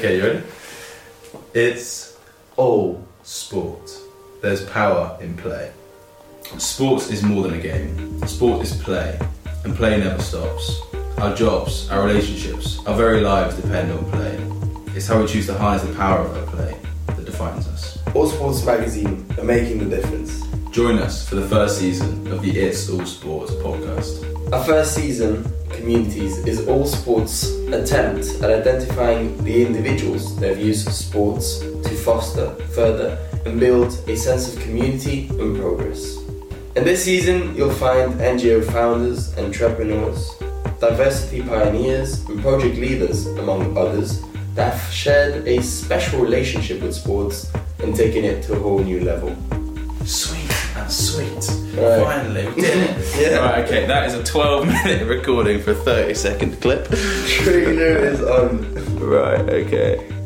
Okay, you ready? It's all sport. There's power in play. Sports is more than a game. Sport is play, and play never stops. Our jobs, our relationships, our very lives depend on play. It's how we choose to harness the power of our play that defines us. All Sports Magazine are making the difference. Join us for the first season of the It's All Sports podcast. Our first season, Communities, is All Sports' attempt at identifying the individuals that have used sports to foster, further, and build a sense of community and progress. In this season, you'll find NGO founders, entrepreneurs, diversity pioneers, and project leaders, among others, that have shared a special relationship with sports and taken it to a whole new level. Sweet and sweet. Right. Finally, we did it. Yeah. Right, okay, that is a 12 minute recording for a 30 second clip. Trailer is on. Right, okay.